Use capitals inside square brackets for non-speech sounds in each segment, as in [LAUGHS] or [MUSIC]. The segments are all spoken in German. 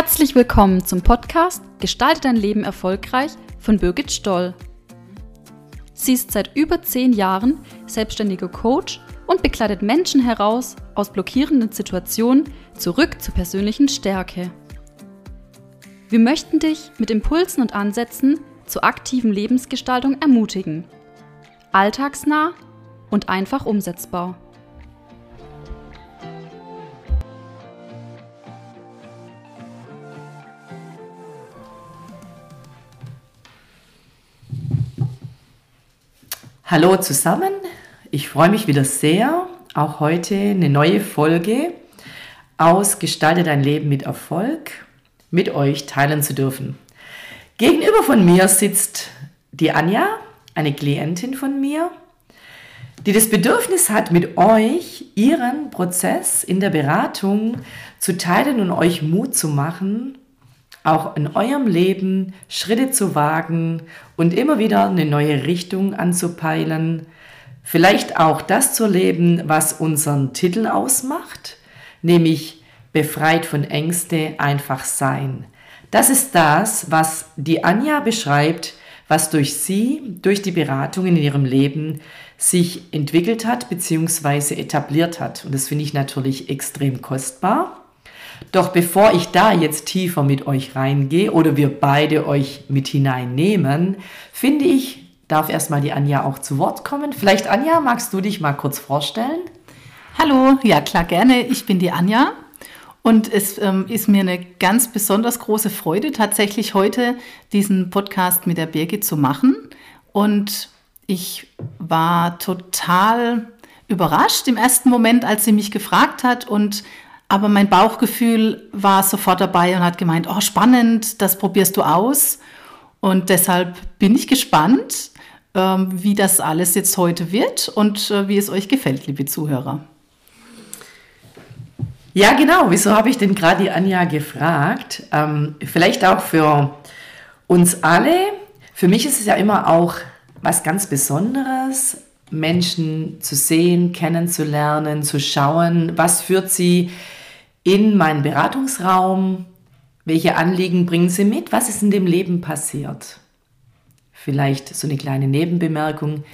Herzlich willkommen zum Podcast Gestalte dein Leben erfolgreich von Birgit Stoll. Sie ist seit über zehn Jahren selbstständiger Coach und begleitet Menschen heraus aus blockierenden Situationen zurück zur persönlichen Stärke. Wir möchten dich mit Impulsen und Ansätzen zur aktiven Lebensgestaltung ermutigen. Alltagsnah und einfach umsetzbar. Hallo zusammen, ich freue mich wieder sehr, auch heute eine neue Folge aus Gestalte dein Leben mit Erfolg mit euch teilen zu dürfen. Gegenüber von mir sitzt die Anja, eine Klientin von mir, die das Bedürfnis hat, mit euch ihren Prozess in der Beratung zu teilen und euch Mut zu machen, auch in eurem Leben Schritte zu wagen und immer wieder eine neue Richtung anzupeilen. Vielleicht auch das zu leben, was unseren Titel ausmacht, nämlich befreit von Ängste einfach sein. Das ist das, was die Anja beschreibt, was durch sie, durch die Beratung in ihrem Leben sich entwickelt hat bzw. etabliert hat. Und das finde ich natürlich extrem kostbar. Doch bevor ich da jetzt tiefer mit euch reingehe oder wir beide euch mit hineinnehmen, finde ich, darf erstmal die Anja auch zu Wort kommen. Vielleicht Anja, magst du dich mal kurz vorstellen? Hallo, ja klar gerne. Ich bin die Anja und es ähm, ist mir eine ganz besonders große Freude, tatsächlich heute diesen Podcast mit der Birgit zu machen. Und ich war total überrascht im ersten Moment, als sie mich gefragt hat und aber mein Bauchgefühl war sofort dabei und hat gemeint, oh spannend, das probierst du aus. Und deshalb bin ich gespannt, ähm, wie das alles jetzt heute wird und äh, wie es euch gefällt, liebe Zuhörer. Ja, genau. Wieso habe ich denn gerade die Anja gefragt? Ähm, vielleicht auch für uns alle. Für mich ist es ja immer auch was ganz Besonderes, Menschen zu sehen, kennenzulernen, zu schauen, was führt sie in meinen Beratungsraum, welche Anliegen bringen sie mit, was ist in dem Leben passiert. Vielleicht so eine kleine Nebenbemerkung.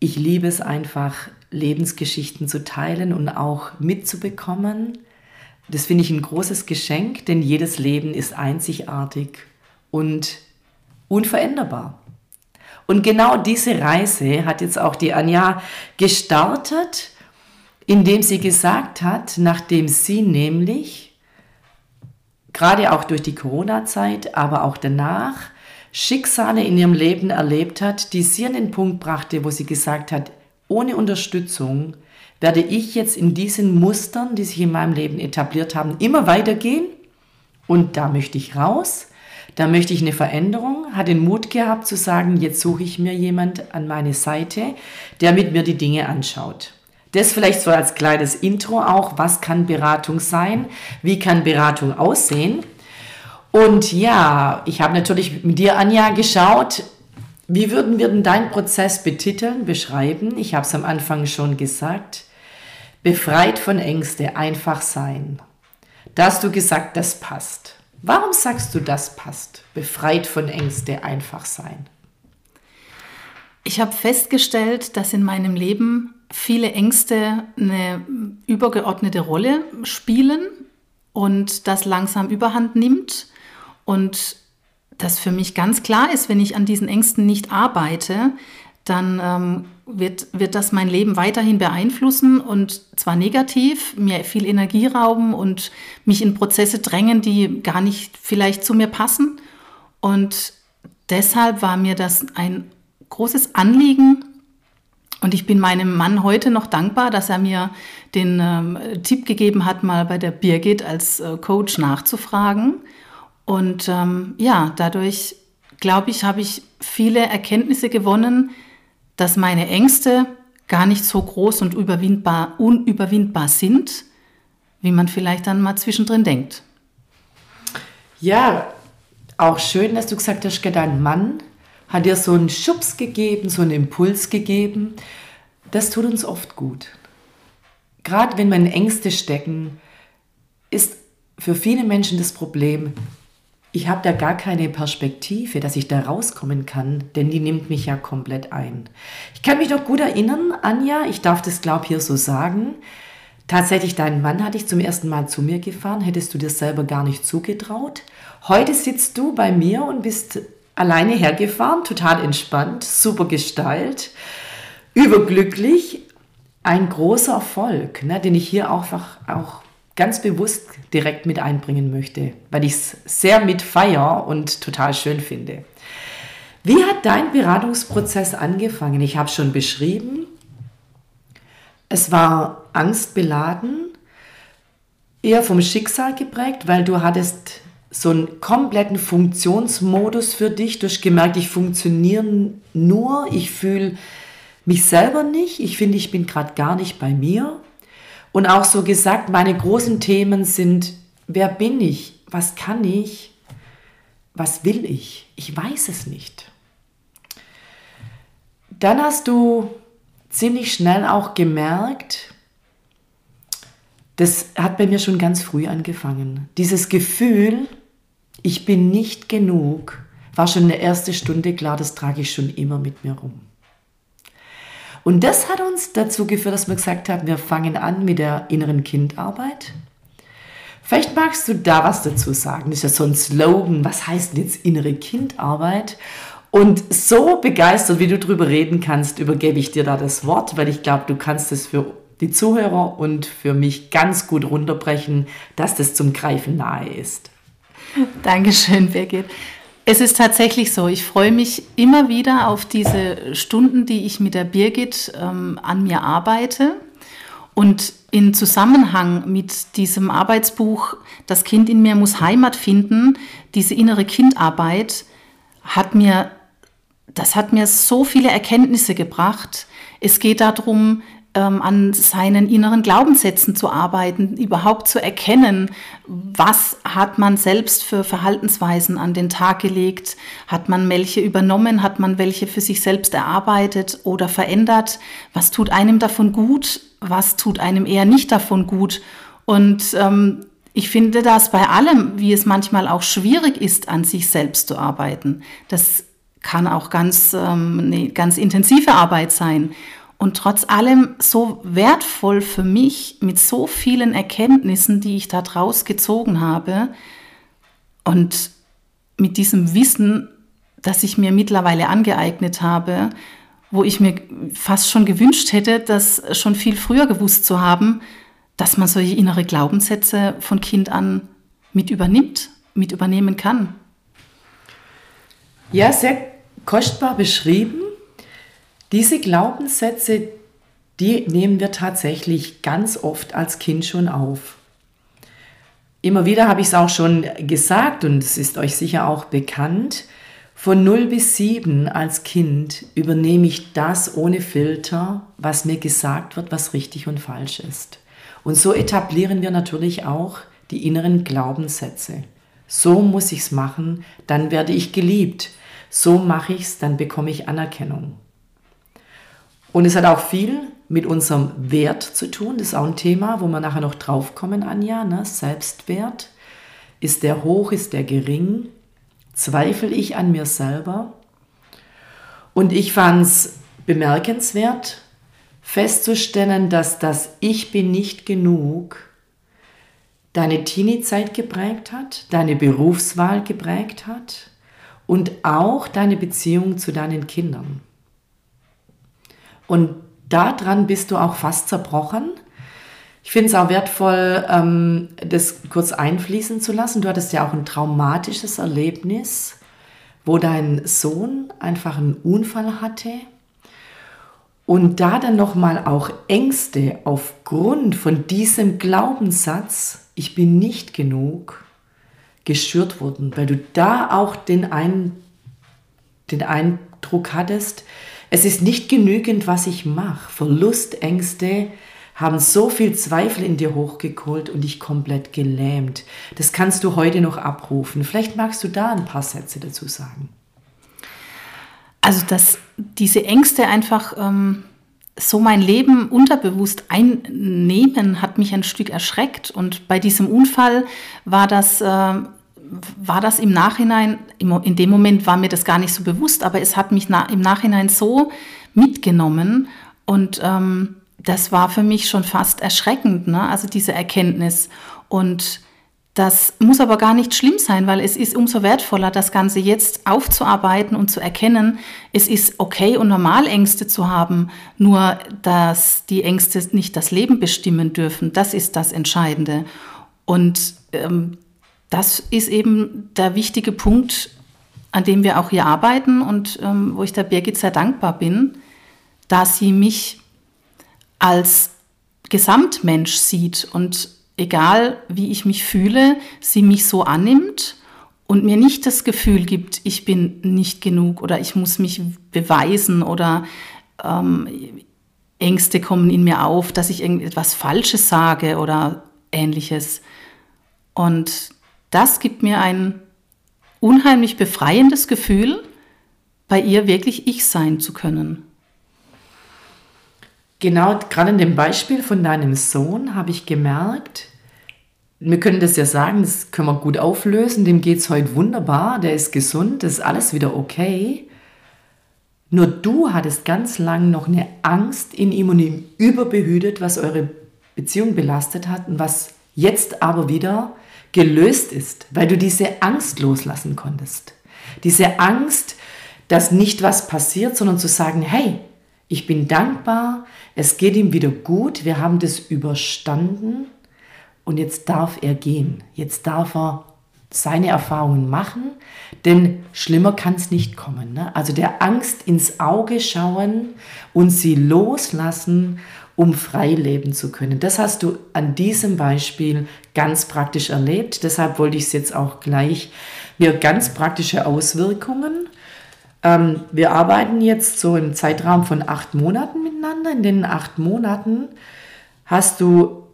Ich liebe es einfach, Lebensgeschichten zu teilen und auch mitzubekommen. Das finde ich ein großes Geschenk, denn jedes Leben ist einzigartig und unveränderbar. Und genau diese Reise hat jetzt auch die Anja gestartet, indem sie gesagt hat, nachdem sie nämlich gerade auch durch die Corona-Zeit, aber auch danach Schicksale in ihrem Leben erlebt hat, die sie an den Punkt brachte, wo sie gesagt hat, ohne Unterstützung werde ich jetzt in diesen Mustern, die sich in meinem Leben etabliert haben, immer weitergehen. Und da möchte ich raus. Da möchte ich eine Veränderung, hat den Mut gehabt zu sagen, jetzt suche ich mir jemand an meine Seite, der mit mir die Dinge anschaut. Das vielleicht so als kleines Intro auch, was kann Beratung sein, wie kann Beratung aussehen. Und ja, ich habe natürlich mit dir, Anja, geschaut, wie würden wir denn deinen Prozess betiteln, beschreiben? Ich habe es am Anfang schon gesagt. Befreit von Ängste, einfach sein. Da hast du gesagt, das passt. Warum sagst du, das passt? Befreit von Ängste, einfach sein. Ich habe festgestellt, dass in meinem Leben viele Ängste eine übergeordnete Rolle spielen und das langsam überhand nimmt und das für mich ganz klar ist, wenn ich an diesen Ängsten nicht arbeite, dann ähm, wird, wird das mein Leben weiterhin beeinflussen und zwar negativ, mir viel Energie rauben und mich in Prozesse drängen, die gar nicht vielleicht zu mir passen. Und deshalb war mir das ein großes Anliegen, und ich bin meinem Mann heute noch dankbar, dass er mir den ähm, Tipp gegeben hat, mal bei der Birgit als äh, Coach nachzufragen. Und ähm, ja, dadurch, glaube ich, habe ich viele Erkenntnisse gewonnen, dass meine Ängste gar nicht so groß und überwindbar, unüberwindbar sind, wie man vielleicht dann mal zwischendrin denkt. Ja, auch schön, dass du gesagt hast, dein Mann hat dir so einen Schubs gegeben, so einen Impuls gegeben. Das tut uns oft gut. Gerade wenn wir in Ängste stecken, ist für viele Menschen das Problem, ich habe da gar keine Perspektive, dass ich da rauskommen kann, denn die nimmt mich ja komplett ein. Ich kann mich noch gut erinnern, Anja, ich darf das glaube hier so sagen. Tatsächlich, deinen Mann hatte ich zum ersten Mal zu mir gefahren, hättest du dir selber gar nicht zugetraut. Heute sitzt du bei mir und bist alleine hergefahren, total entspannt, super gestylt, überglücklich. Ein großer Erfolg, ne, den ich hier einfach auch ganz bewusst direkt mit einbringen möchte, weil ich es sehr mit feier und total schön finde. Wie hat dein Beratungsprozess angefangen? Ich habe schon beschrieben, es war angstbeladen, eher vom Schicksal geprägt, weil du hattest so einen kompletten Funktionsmodus für dich. Du hast gemerkt, ich funktioniere nur, ich fühle mich selber nicht, ich finde, ich bin gerade gar nicht bei mir. Und auch so gesagt, meine großen Themen sind, wer bin ich? Was kann ich? Was will ich? Ich weiß es nicht. Dann hast du ziemlich schnell auch gemerkt, das hat bei mir schon ganz früh angefangen. Dieses Gefühl, ich bin nicht genug, war schon in der ersten Stunde klar, das trage ich schon immer mit mir rum. Und das hat uns dazu geführt, dass wir gesagt haben, wir fangen an mit der inneren Kindarbeit. Vielleicht magst du da was dazu sagen. Das ist ja so ein Slogan. Was heißt denn jetzt innere Kindarbeit? Und so begeistert, wie du darüber reden kannst, übergebe ich dir da das Wort, weil ich glaube, du kannst es für die Zuhörer und für mich ganz gut runterbrechen, dass das zum Greifen nahe ist. [LAUGHS] Dankeschön, Birgit. Es ist tatsächlich so. Ich freue mich immer wieder auf diese Stunden, die ich mit der Birgit ähm, an mir arbeite. Und in Zusammenhang mit diesem Arbeitsbuch Das Kind in mir muss Heimat finden, diese innere Kindarbeit hat mir, das hat mir so viele Erkenntnisse gebracht. Es geht darum, ähm, an seinen inneren Glaubenssätzen zu arbeiten, überhaupt zu erkennen, was hat man selbst für Verhaltensweisen an den Tag gelegt, hat man welche übernommen, hat man welche für sich selbst erarbeitet oder verändert, was tut einem davon gut, was tut einem eher nicht davon gut. Und ähm, ich finde das bei allem, wie es manchmal auch schwierig ist, an sich selbst zu arbeiten. Das kann auch ganz, ähm, eine ganz intensive Arbeit sein und trotz allem so wertvoll für mich mit so vielen Erkenntnissen, die ich da draus gezogen habe und mit diesem Wissen, das ich mir mittlerweile angeeignet habe, wo ich mir fast schon gewünscht hätte, das schon viel früher gewusst zu haben, dass man solche innere Glaubenssätze von Kind an mit übernimmt, mit übernehmen kann. Ja, sehr kostbar beschrieben. Diese Glaubenssätze, die nehmen wir tatsächlich ganz oft als Kind schon auf. Immer wieder habe ich es auch schon gesagt und es ist euch sicher auch bekannt. Von 0 bis 7 als Kind übernehme ich das ohne Filter, was mir gesagt wird, was richtig und falsch ist. Und so etablieren wir natürlich auch die inneren Glaubenssätze. So muss ich es machen, dann werde ich geliebt. So mache ich es, dann bekomme ich Anerkennung. Und es hat auch viel mit unserem Wert zu tun. Das ist auch ein Thema, wo wir nachher noch draufkommen, Anja. Ne? Selbstwert. Ist der hoch, ist der gering? Zweifle ich an mir selber? Und ich fand es bemerkenswert, festzustellen, dass das Ich bin nicht genug deine Teenie-Zeit geprägt hat, deine Berufswahl geprägt hat und auch deine Beziehung zu deinen Kindern. Und daran bist du auch fast zerbrochen. Ich finde es auch wertvoll, ähm, das kurz einfließen zu lassen. Du hattest ja auch ein traumatisches Erlebnis, wo dein Sohn einfach einen Unfall hatte. Und da dann nochmal auch Ängste aufgrund von diesem Glaubenssatz, ich bin nicht genug, geschürt wurden, weil du da auch den, ein, den Eindruck hattest, es ist nicht genügend, was ich mache. Verlustängste haben so viel Zweifel in dir hochgeholt und dich komplett gelähmt. Das kannst du heute noch abrufen. Vielleicht magst du da ein paar Sätze dazu sagen. Also, dass diese Ängste einfach ähm, so mein Leben unterbewusst einnehmen, hat mich ein Stück erschreckt. Und bei diesem Unfall war das, äh, war das im Nachhinein, in dem Moment war mir das gar nicht so bewusst, aber es hat mich na, im Nachhinein so mitgenommen. Und ähm, das war für mich schon fast erschreckend, ne? also diese Erkenntnis. Und das muss aber gar nicht schlimm sein, weil es ist umso wertvoller, das Ganze jetzt aufzuarbeiten und zu erkennen, es ist okay und normal Ängste zu haben, nur dass die Ängste nicht das Leben bestimmen dürfen. Das ist das Entscheidende. Und ähm, das ist eben der wichtige Punkt, an dem wir auch hier arbeiten und ähm, wo ich der Birgit sehr dankbar bin, da sie mich als Gesamtmensch sieht und egal wie ich mich fühle, sie mich so annimmt und mir nicht das Gefühl gibt, ich bin nicht genug oder ich muss mich beweisen oder ähm, Ängste kommen in mir auf, dass ich irgendetwas Falsches sage oder ähnliches. Und das gibt mir ein unheimlich befreiendes Gefühl, bei ihr wirklich ich sein zu können. Genau, gerade in dem Beispiel von deinem Sohn habe ich gemerkt, wir können das ja sagen, das können wir gut auflösen, dem geht es heute wunderbar, der ist gesund, das ist alles wieder okay. Nur du hattest ganz lang noch eine Angst in ihm und ihm überbehütet, was eure Beziehung belastet hat und was jetzt aber wieder gelöst ist, weil du diese Angst loslassen konntest. Diese Angst, dass nicht was passiert, sondern zu sagen, hey, ich bin dankbar, es geht ihm wieder gut, wir haben das überstanden und jetzt darf er gehen. Jetzt darf er seine Erfahrungen machen, denn schlimmer kann es nicht kommen. Ne? Also der Angst ins Auge schauen und sie loslassen, um frei leben zu können. Das hast du an diesem Beispiel ganz praktisch erlebt. Deshalb wollte ich es jetzt auch gleich mir ganz praktische Auswirkungen. Ähm, wir arbeiten jetzt so im Zeitraum von acht Monaten miteinander. In den acht Monaten hast du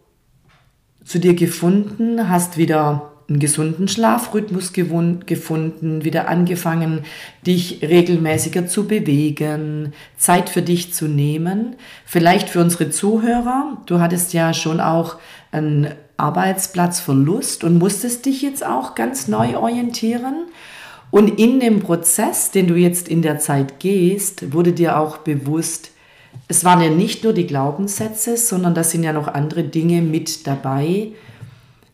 zu dir gefunden, hast wieder einen gesunden Schlafrhythmus gefunden, wieder angefangen, dich regelmäßiger zu bewegen, Zeit für dich zu nehmen. Vielleicht für unsere Zuhörer, du hattest ja schon auch einen Arbeitsplatzverlust und musstest dich jetzt auch ganz neu orientieren. Und in dem Prozess, den du jetzt in der Zeit gehst, wurde dir auch bewusst, es waren ja nicht nur die Glaubenssätze, sondern da sind ja noch andere Dinge mit dabei.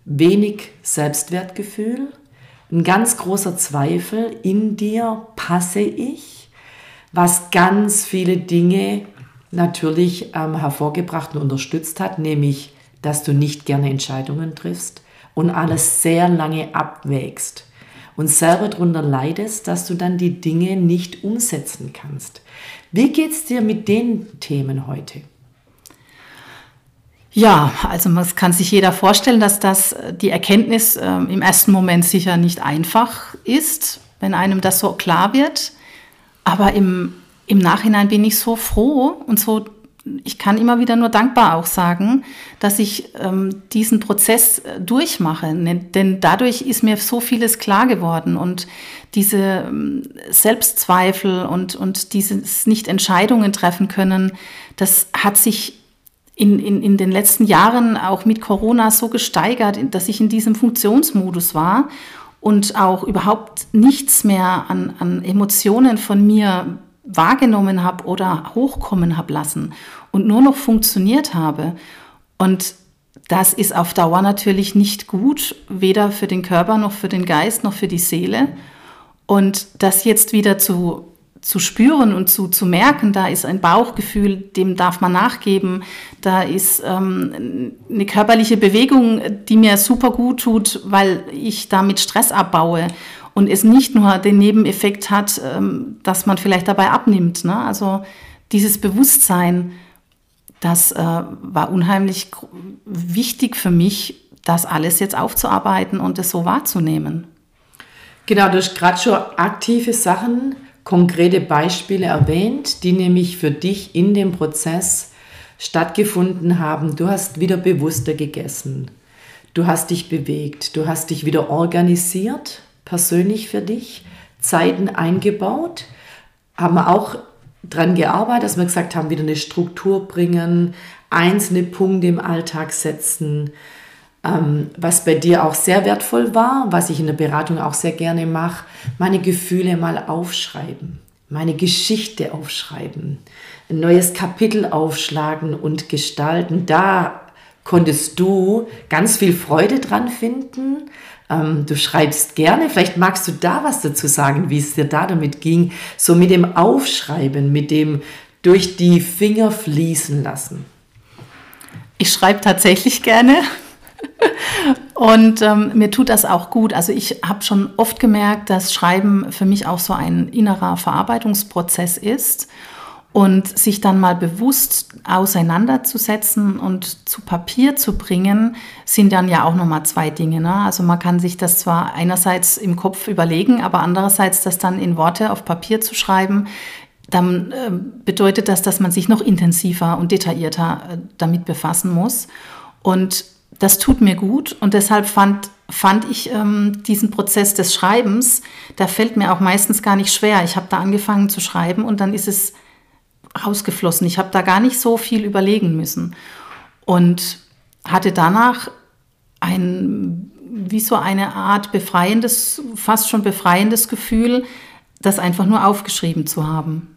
Wenig Selbstwertgefühl, ein ganz großer Zweifel in dir, passe ich, was ganz viele Dinge natürlich ähm, hervorgebracht und unterstützt hat, nämlich, dass du nicht gerne Entscheidungen triffst und alles sehr lange abwägst und selber darunter leidest, dass du dann die Dinge nicht umsetzen kannst. Wie geht es dir mit den Themen heute? Ja, also man kann sich jeder vorstellen, dass das äh, die Erkenntnis äh, im ersten Moment sicher nicht einfach ist, wenn einem das so klar wird. Aber im, im Nachhinein bin ich so froh und so ich kann immer wieder nur dankbar auch sagen, dass ich ähm, diesen Prozess äh, durchmache. Denn dadurch ist mir so vieles klar geworden und diese ähm, Selbstzweifel und, und dieses Nicht-Entscheidungen treffen können, das hat sich in, in, in den letzten Jahren auch mit Corona so gesteigert, dass ich in diesem Funktionsmodus war und auch überhaupt nichts mehr an, an Emotionen von mir wahrgenommen habe oder hochkommen habe lassen und nur noch funktioniert habe. Und das ist auf Dauer natürlich nicht gut, weder für den Körper noch für den Geist noch für die Seele. Und das jetzt wieder zu, zu spüren und zu, zu merken, da ist ein Bauchgefühl, dem darf man nachgeben, da ist ähm, eine körperliche Bewegung, die mir super gut tut, weil ich damit Stress abbaue und es nicht nur den Nebeneffekt hat, ähm, dass man vielleicht dabei abnimmt. Ne? Also dieses Bewusstsein, das äh, war unheimlich wichtig für mich, das alles jetzt aufzuarbeiten und es so wahrzunehmen. Genau, du hast gerade schon aktive Sachen, konkrete Beispiele erwähnt, die nämlich für dich in dem Prozess stattgefunden haben. Du hast wieder bewusster gegessen. Du hast dich bewegt. Du hast dich wieder organisiert persönlich für dich, Zeiten eingebaut, haben auch dran gearbeitet, dass wir gesagt haben, wieder eine Struktur bringen, einzelne Punkte im Alltag setzen. Ähm, was bei dir auch sehr wertvoll war, was ich in der Beratung auch sehr gerne mache, meine Gefühle mal aufschreiben, meine Geschichte aufschreiben, ein neues Kapitel aufschlagen und gestalten. Da konntest du ganz viel Freude dran finden. Ähm, du schreibst gerne, vielleicht magst du da was dazu sagen, wie es dir da damit ging, so mit dem Aufschreiben, mit dem durch die Finger fließen lassen. Ich schreibe tatsächlich gerne. [LAUGHS] Und ähm, mir tut das auch gut. Also ich habe schon oft gemerkt, dass Schreiben für mich auch so ein innerer Verarbeitungsprozess ist und sich dann mal bewusst auseinanderzusetzen und zu Papier zu bringen, sind dann ja auch nochmal zwei Dinge. Ne? Also man kann sich das zwar einerseits im Kopf überlegen, aber andererseits das dann in Worte auf Papier zu schreiben, dann äh, bedeutet das, dass man sich noch intensiver und detaillierter äh, damit befassen muss. Und das tut mir gut und deshalb fand, fand ich ähm, diesen Prozess des Schreibens, da fällt mir auch meistens gar nicht schwer. Ich habe da angefangen zu schreiben und dann ist es rausgeflossen. Ich habe da gar nicht so viel überlegen müssen und hatte danach ein, wie so eine Art befreiendes, fast schon befreiendes Gefühl, das einfach nur aufgeschrieben zu haben.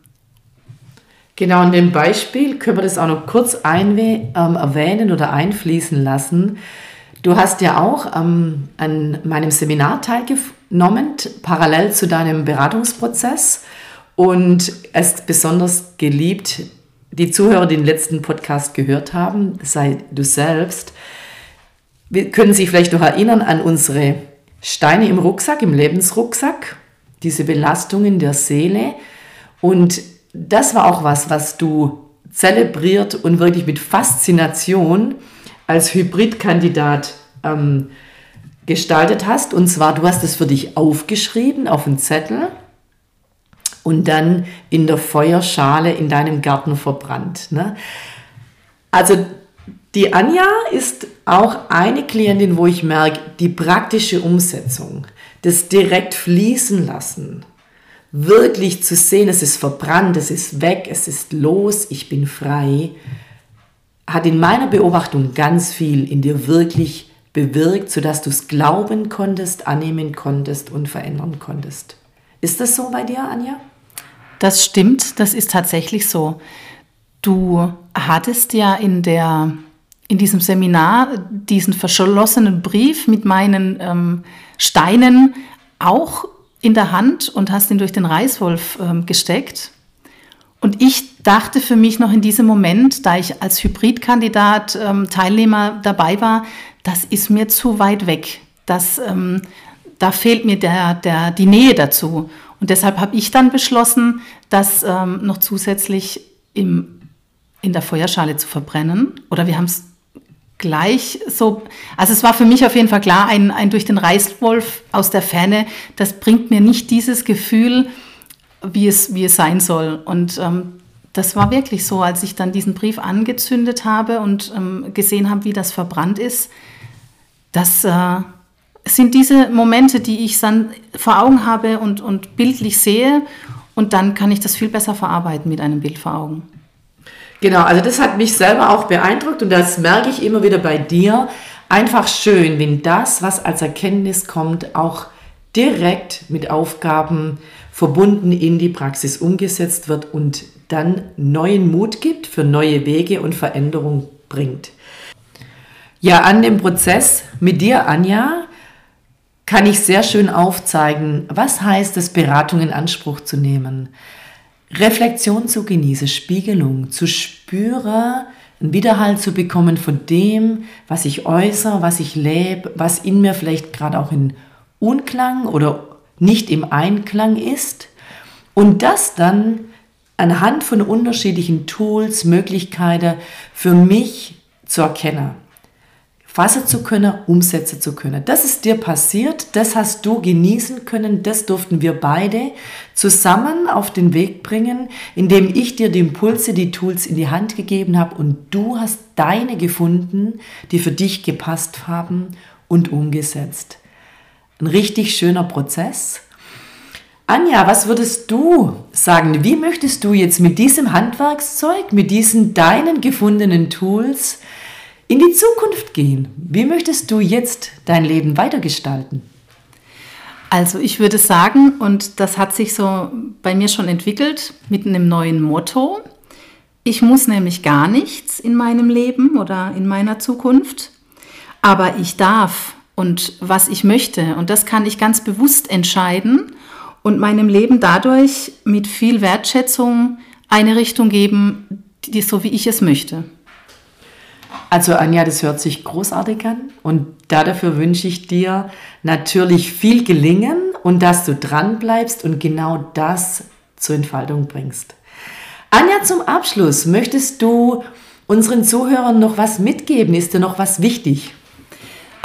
Genau, in dem Beispiel können wir das auch noch kurz ähm, erwähnen oder einfließen lassen. Du hast ja auch ähm, an meinem Seminar teilgenommen, parallel zu deinem Beratungsprozess. Und es besonders geliebt, die Zuhörer, die den letzten Podcast gehört haben, sei du selbst, wir können sich vielleicht noch erinnern an unsere Steine im Rucksack, im Lebensrucksack, diese Belastungen der Seele. Und das war auch was, was du zelebriert und wirklich mit Faszination als Hybridkandidat ähm, gestaltet hast. Und zwar, du hast es für dich aufgeschrieben auf einen Zettel und dann in der Feuerschale in deinem Garten verbrannt. Ne? Also die Anja ist auch eine Klientin, wo ich merke, die praktische Umsetzung, das direkt fließen lassen, wirklich zu sehen, es ist verbrannt, es ist weg, es ist los, ich bin frei, hat in meiner Beobachtung ganz viel in dir wirklich bewirkt, sodass du es glauben konntest, annehmen konntest und verändern konntest. Ist das so bei dir, Anja? Das stimmt, das ist tatsächlich so. Du hattest ja in, der, in diesem Seminar diesen verschlossenen Brief mit meinen ähm, Steinen auch in der Hand und hast ihn durch den Reißwolf ähm, gesteckt. Und ich dachte für mich noch in diesem Moment, da ich als Hybridkandidat ähm, Teilnehmer dabei war, das ist mir zu weit weg. Das, ähm, da fehlt mir der, der, die Nähe dazu. Und deshalb habe ich dann beschlossen, das ähm, noch zusätzlich im, in der Feuerschale zu verbrennen. Oder wir haben es gleich so, also es war für mich auf jeden Fall klar, ein, ein durch den Reißwolf aus der Ferne, das bringt mir nicht dieses Gefühl, wie es, wie es sein soll. Und ähm, das war wirklich so, als ich dann diesen Brief angezündet habe und ähm, gesehen habe, wie das verbrannt ist, das äh, sind diese Momente, die ich dann vor Augen habe und, und bildlich sehe und dann kann ich das viel besser verarbeiten mit einem Bild vor Augen. Genau, also das hat mich selber auch beeindruckt und das merke ich immer wieder bei dir. Einfach schön, wenn das, was als Erkenntnis kommt, auch direkt mit Aufgaben verbunden in die Praxis umgesetzt wird und dann neuen Mut gibt für neue Wege und Veränderung bringt. Ja, an dem Prozess mit dir, Anja, kann ich sehr schön aufzeigen, was heißt es, Beratung in Anspruch zu nehmen. Reflexion zu genießen, Spiegelung, zu spüren, einen Widerhall zu bekommen von dem, was ich äußere, was ich lebe, was in mir vielleicht gerade auch in Unklang oder nicht im Einklang ist. Und das dann anhand von unterschiedlichen Tools, Möglichkeiten für mich zu erkennen fassen zu können, umsetzen zu können. Das ist dir passiert, das hast du genießen können, das durften wir beide zusammen auf den Weg bringen, indem ich dir die Impulse, die Tools in die Hand gegeben habe und du hast deine gefunden, die für dich gepasst haben und umgesetzt. Ein richtig schöner Prozess. Anja, was würdest du sagen? Wie möchtest du jetzt mit diesem Handwerkszeug, mit diesen deinen gefundenen Tools in die Zukunft gehen? Wie möchtest du jetzt dein Leben weitergestalten? Also ich würde sagen, und das hat sich so bei mir schon entwickelt mit einem neuen Motto. Ich muss nämlich gar nichts in meinem Leben oder in meiner Zukunft, aber ich darf und was ich möchte. Und das kann ich ganz bewusst entscheiden und meinem Leben dadurch mit viel Wertschätzung eine Richtung geben, die so wie ich es möchte. Also Anja, das hört sich großartig an und dafür wünsche ich dir natürlich viel Gelingen und dass du dran bleibst und genau das zur Entfaltung bringst. Anja, zum Abschluss, möchtest du unseren Zuhörern noch was mitgeben? Ist dir noch was wichtig?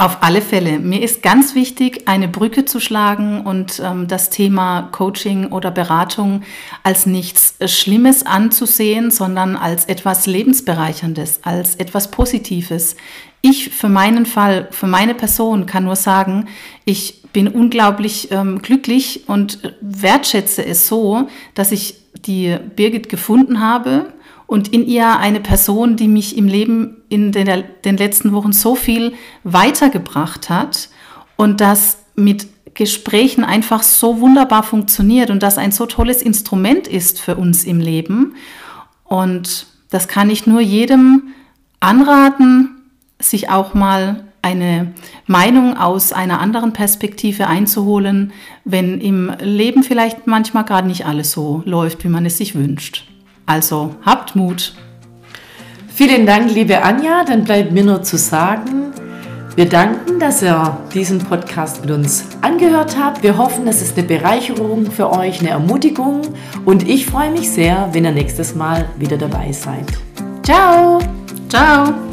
Auf alle Fälle. Mir ist ganz wichtig, eine Brücke zu schlagen und ähm, das Thema Coaching oder Beratung als nichts Schlimmes anzusehen, sondern als etwas Lebensbereicherndes, als etwas Positives. Ich für meinen Fall, für meine Person kann nur sagen, ich bin unglaublich ähm, glücklich und wertschätze es so, dass ich die Birgit gefunden habe und in ihr eine Person, die mich im Leben in den, den letzten Wochen so viel weitergebracht hat und das mit Gesprächen einfach so wunderbar funktioniert und das ein so tolles Instrument ist für uns im Leben. Und das kann ich nur jedem anraten, sich auch mal eine Meinung aus einer anderen Perspektive einzuholen, wenn im Leben vielleicht manchmal gerade nicht alles so läuft, wie man es sich wünscht. Also habt Mut. Vielen Dank, liebe Anja. Dann bleibt mir nur zu sagen, wir danken, dass ihr diesen Podcast mit uns angehört habt. Wir hoffen, es ist eine Bereicherung für euch, eine Ermutigung. Und ich freue mich sehr, wenn ihr nächstes Mal wieder dabei seid. Ciao! Ciao!